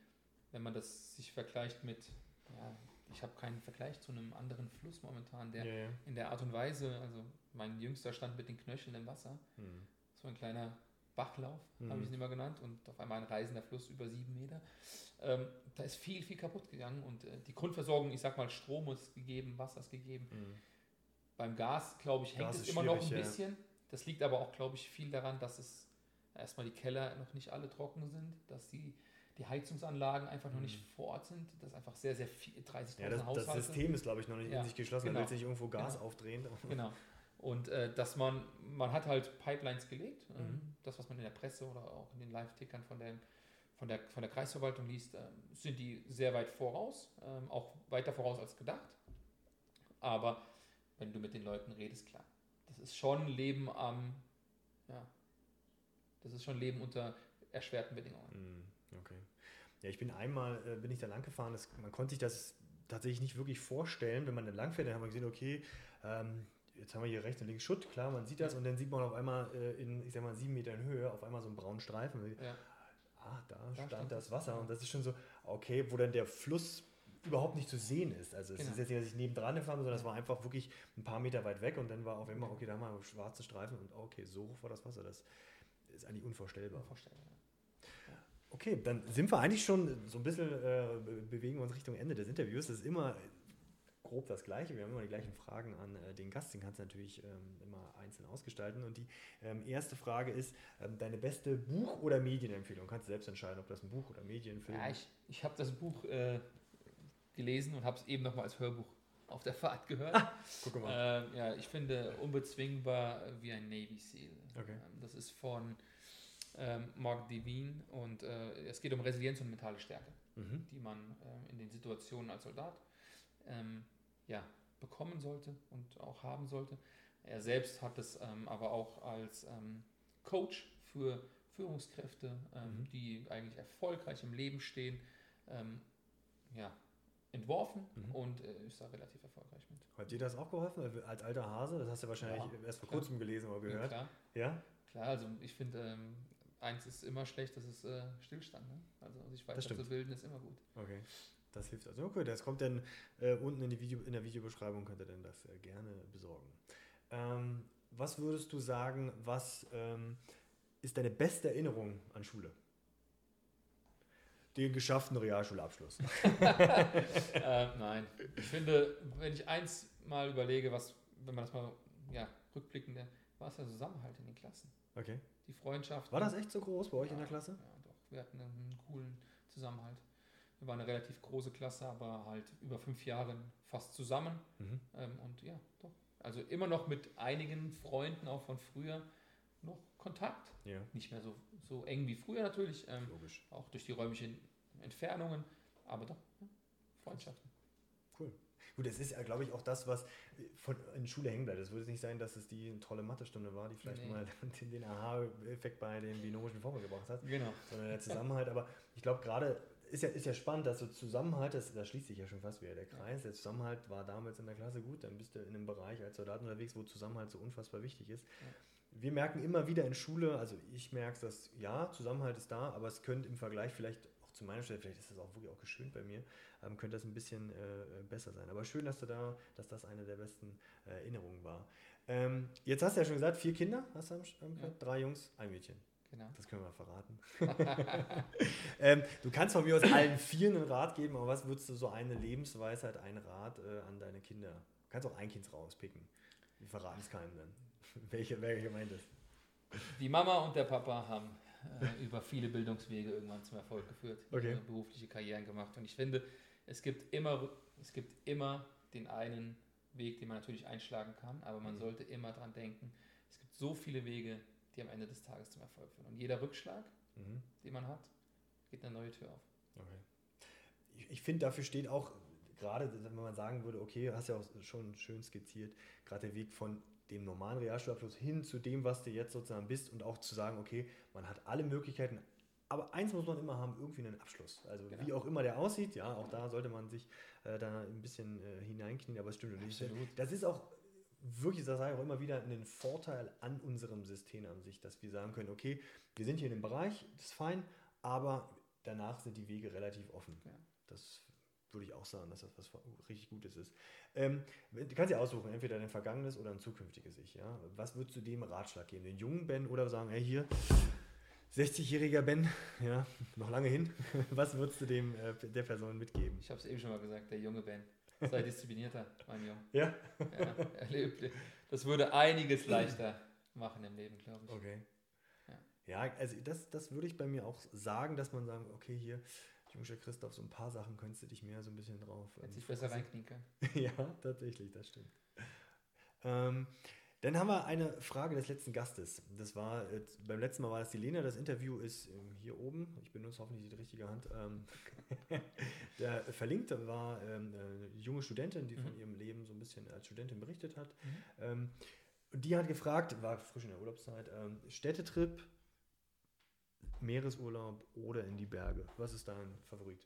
wenn man das sich vergleicht mit, ja, ich habe keinen Vergleich zu einem anderen Fluss momentan, der ja. in der Art und Weise, also mein jüngster stand mit den Knöcheln im Wasser, Mhm. so ein kleiner Bachlauf, Mhm. habe ich ihn immer genannt, und auf einmal ein reisender Fluss über sieben Meter. Ähm, da ist viel, viel kaputt gegangen und äh, die Grundversorgung, ich sag mal, Strom ist gegeben, Wasser ist gegeben. Mhm. Beim Gas, glaube ich, hängt Gas es immer noch ein ja. bisschen. Das liegt aber auch, glaube ich, viel daran, dass es erstmal die Keller noch nicht alle trocken sind, dass die, die Heizungsanlagen einfach noch nicht vor Ort sind, dass einfach sehr, sehr viel, 30.000 Mhm. Ja, das, das Haushalte. System ist, glaube ich, noch nicht Ja, in sich geschlossen. genau. Da will sich nicht irgendwo Gas Genau. aufdrehen. Genau. [LAUGHS] Und äh, dass man, man hat halt Pipelines gelegt, ähm, Mhm. das, was man in der Presse oder auch in den Live-Tickern von der, von, der, von der Kreisverwaltung liest, ähm, sind die sehr weit voraus, ähm, auch weiter voraus als gedacht. Aber wenn du mit den Leuten redest, klar, das ist schon Leben am, ja, das ist schon Leben unter erschwerten Bedingungen. Mhm, Okay. Ja, ich bin einmal, äh, bin ich da lang gefahren. Das, man konnte sich das tatsächlich nicht wirklich vorstellen. Wenn man dann lang fährt, dann haben wir gesehen, okay, ähm, jetzt haben wir hier rechts und links Schutt, klar, man sieht das und dann sieht man auf einmal äh, in, ich sag mal, sieben Metern Höhe auf einmal so einen braunen Streifen. Ja. Ah, da, Da stand das Wasser ja. und das ist schon so, okay, wo dann der Fluss überhaupt nicht zu sehen ist. Also es Genau. ist jetzt nicht, dass ich nebendran gefahren bin, sondern es war einfach wirklich ein paar Meter weit weg und dann war auf einmal, okay, da haben wir einen schwarzen Streifen und okay, so hoch war das Wasser. Das ist eigentlich unvorstellbar. Unvorstellbar. Okay, dann sind wir eigentlich schon so ein bisschen, äh, be- bewegen wir uns Richtung Ende des Interviews. Das ist immer grob das Gleiche. Wir haben immer die gleichen Fragen an äh, den Gast. Den kannst du natürlich ähm, immer einzeln ausgestalten. Und die ähm, erste Frage ist: ähm, Deine beste Buch- oder Medienempfehlung? Kannst du selbst entscheiden, ob das ein Buch oder Medienfilm Ja, ich, ich habe das Buch äh, gelesen und habe es eben nochmal als Hörbuch auf der Fahrt gehört. Ah, Guck mal. Ähm, ja, ich finde unbezwingbar wie ein Navy SEAL. Okay. Ähm, das ist von ähm, Mark Devine und äh, es geht um Resilienz und mentale Stärke, Mhm. die man in den Situationen als Soldat ähm, ja, bekommen sollte und auch haben sollte. Er selbst hat es ähm, aber auch als ähm, Coach für Führungskräfte, ähm, Mhm. die eigentlich erfolgreich im Leben stehen, ähm, ja, entworfen Mhm. und äh, ist da relativ erfolgreich mit. Hat dir das auch geholfen? Also Als alter Hase? Das hast du wahrscheinlich Ja, erst vor klar. kurzem gelesen oder Ja, gehört. klar, Ja? klar, also ich finde, ähm, eins ist immer schlecht, das ist äh, Stillstand. Ne? Also sich Das weiter zu stimmt. bilden ist immer gut. Okay. Das hilft also. Okay, das kommt dann äh, unten in, die Video, in der Videobeschreibung, könnt ihr denn das äh, gerne besorgen. Ähm, was würdest du sagen, was ähm, ist deine beste Erinnerung an Schule? Den geschafften Realschulabschluss. [LAUGHS] äh, nein, ich finde, wenn ich eins mal überlege, was, wenn man das mal ja, rückblickend, war es der Zusammenhalt in den Klassen. Okay. Die Freundschaft. War das echt so groß bei euch in der Ja, Klasse? Ja, doch. Wir hatten einen coolen Zusammenhalt. Wir waren eine relativ große Klasse, aber halt über fünf Jahre fast zusammen. Mhm. Ähm, und ja, doch. Also immer noch mit einigen Freunden auch von früher noch Kontakt. Ja, Nicht mehr so, so eng wie früher natürlich, ähm, logisch. auch durch die räumlichen Entfernungen, aber doch, ja, Freundschaften. Cool. Gut, es ist ja, glaube ich, auch das, was von, in Schule hängen bleibt. Es würde nicht sein, dass es die tolle Mathestunde war, die vielleicht Nee. mal [LAUGHS] den, den Aha-Effekt bei den binomischen Formeln gebracht hat. Genau. sondern der Zusammenhalt. Aber ich glaube gerade, ist ja, ist ja spannend, dass so Zusammenhalt, das, da schließt sich ja schon fast wieder der Kreis. Der Zusammenhalt war damals in der Klasse gut, dann bist du in einem Bereich als Soldat unterwegs, wo Zusammenhalt so unfassbar wichtig ist. Wir merken immer wieder in Schule, also ich merke dass ja, Zusammenhalt ist da, aber es könnte im Vergleich vielleicht auch zu meiner Stelle, vielleicht ist das auch wirklich auch geschönt bei mir, ähm, könnte das ein bisschen äh, besser sein. Aber schön, dass du da, dass das eine der besten äh, Erinnerungen war. Ähm, jetzt hast du ja schon gesagt, vier Kinder hast du am, am Ja. drei Jungs, ein Mädchen. Genau. Das können wir verraten. [LAUGHS] ähm, du kannst von mir aus allen vier einen Rat geben, aber was würdest du so eine Lebensweisheit, ein Rat äh, an deine Kinder? Du kannst auch ein Kind rauspicken. Wir verraten es keinem dann. [LAUGHS] Welche, wer gemeint ist. Die Mama und der Papa haben äh, über viele Bildungswege irgendwann zum Erfolg geführt, Okay. berufliche Karrieren gemacht. Und ich finde, es gibt immer, es gibt immer den einen Weg, den man natürlich einschlagen kann, aber man Mhm. sollte immer dran denken, es gibt so viele Wege, die am Ende des Tages zum Erfolg führen. Und jeder Rückschlag, Mhm. den man hat, geht eine neue Tür auf. Okay. Ich, ich finde, dafür steht auch, gerade wenn man sagen würde, okay, hast ja auch schon schön skizziert, gerade der Weg von dem normalen Realschulabschluss hin zu dem, was du jetzt sozusagen bist und auch zu sagen, okay, man hat alle Möglichkeiten, aber eins muss man immer haben, irgendwie einen Abschluss. Also Genau. wie auch immer der aussieht, ja, auch da sollte man sich äh, da ein bisschen äh, hineinknien, aber es stimmt nicht. Absolut. Das ist auch wirklich, das sage ich auch immer wieder, ein Vorteil an unserem System an sich, dass wir sagen können, okay, wir sind hier in dem Bereich, das ist fein, aber danach sind die Wege relativ offen. Ja. Das würde ich auch sagen, dass das was richtig Gutes ist. Ähm, du kannst ja aussuchen, entweder dein vergangenes oder ein zukünftiges Ich. Ja? Was würdest du dem Ratschlag geben? Den jungen Ben oder sagen, hey, hier, 60-jähriger Ben, ja, noch lange hin. [LAUGHS] Was würdest du dem äh, der Person mitgeben? Ich habe es eben schon mal gesagt, der junge Ben. Sei disziplinierter, mein Junge. Ja? Ja, erlebt. Das würde einiges leichter machen im Leben, glaube ich. Okay. Ja. Ja, also das, das würde ich bei mir auch sagen, dass man sagen, okay, hier, Jungscher Christoph, so ein paar Sachen könntest du dich mehr so ein bisschen drauf. Hätte ähm, sich besser reinknien können. [LAUGHS] ja, tatsächlich, das stimmt. Ähm, dann haben wir eine Frage des letzten Gastes. Das war, äh, beim letzten Mal war das die Lena, das Interview ist ähm, hier oben. Ich benutze hoffentlich die richtige Hand. Ähm, [LAUGHS] der Verlinkte war ähm, eine junge Studentin, die von Mhm. ihrem Leben so ein bisschen als Studentin berichtet hat. Mhm. Ähm, die hat gefragt, war frisch in der Urlaubszeit, ähm, Städtetrip, Meeresurlaub oder in die Berge. Was ist dein Favorit?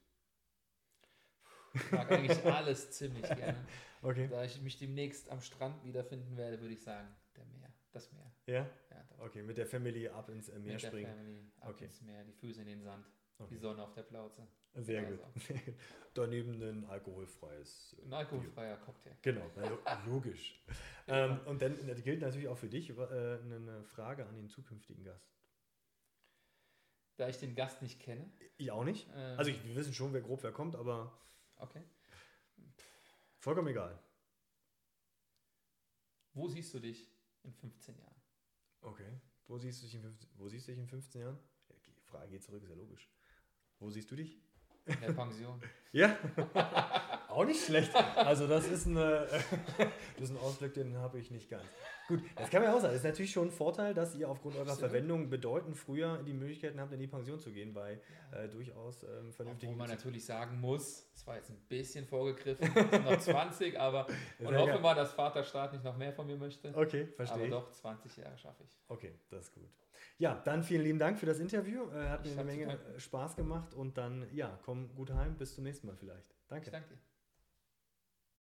Ich mag eigentlich alles ziemlich gerne. [LAUGHS] Okay. Da ich mich demnächst am Strand wiederfinden werde, würde ich sagen, der Meer, das Meer. Ja? Ja. Okay, mit der Family ab ins äh, Meer Mit der springen. Family, ab Okay. ins Meer, die Füße in den Sand, die Okay. Sonne auf der Plauze. Sehr Also. gut. [LAUGHS] Daneben ein alkoholfreies. äh, Ein alkoholfreier Cocktail. Bier. Genau, also [LAUGHS] logisch. ähm, und dann das gilt natürlich auch für dich äh, eine Frage an den zukünftigen Gast. Da ich den Gast nicht kenne. Ich auch nicht. ähm, Also ich, wir wissen schon, wer grob wer kommt, aber Okay. Vollkommen egal. Wo siehst du dich in 15 Jahren? Okay. Wo siehst du dich in 15, wo siehst du dich in 15 Jahren? Ja, die Frage geht zurück, ist ja logisch. Wo siehst du dich? In der Pension. [LAUGHS] ja, [LAUGHS] auch nicht schlecht. Also das ist, eine, [LAUGHS] das ist ein Ausblick, den habe ich nicht ganz. Gut, das kann man auch sagen. Das ist natürlich schon ein Vorteil, dass ihr aufgrund eurer Absolut. Verwendung bedeutend früher die Möglichkeiten habt, in die Pension zu gehen, bei äh, durchaus ähm, vernünftigen... Obwohl man natürlich sagen muss, es war jetzt ein bisschen vorgegriffen, noch [LAUGHS] 20, aber und hoffe mal, dass Vaterstaat nicht noch mehr von mir möchte. Okay, aber verstehe ich. doch, 20 Jahre schaffe ich. Okay, das ist gut. Ja, dann vielen lieben Dank für das Interview. Äh, hat Ich mir eine Menge danken. Spaß gemacht und dann, ja, komm gut heim. Bis zum nächsten Mal vielleicht. Danke. Ich danke.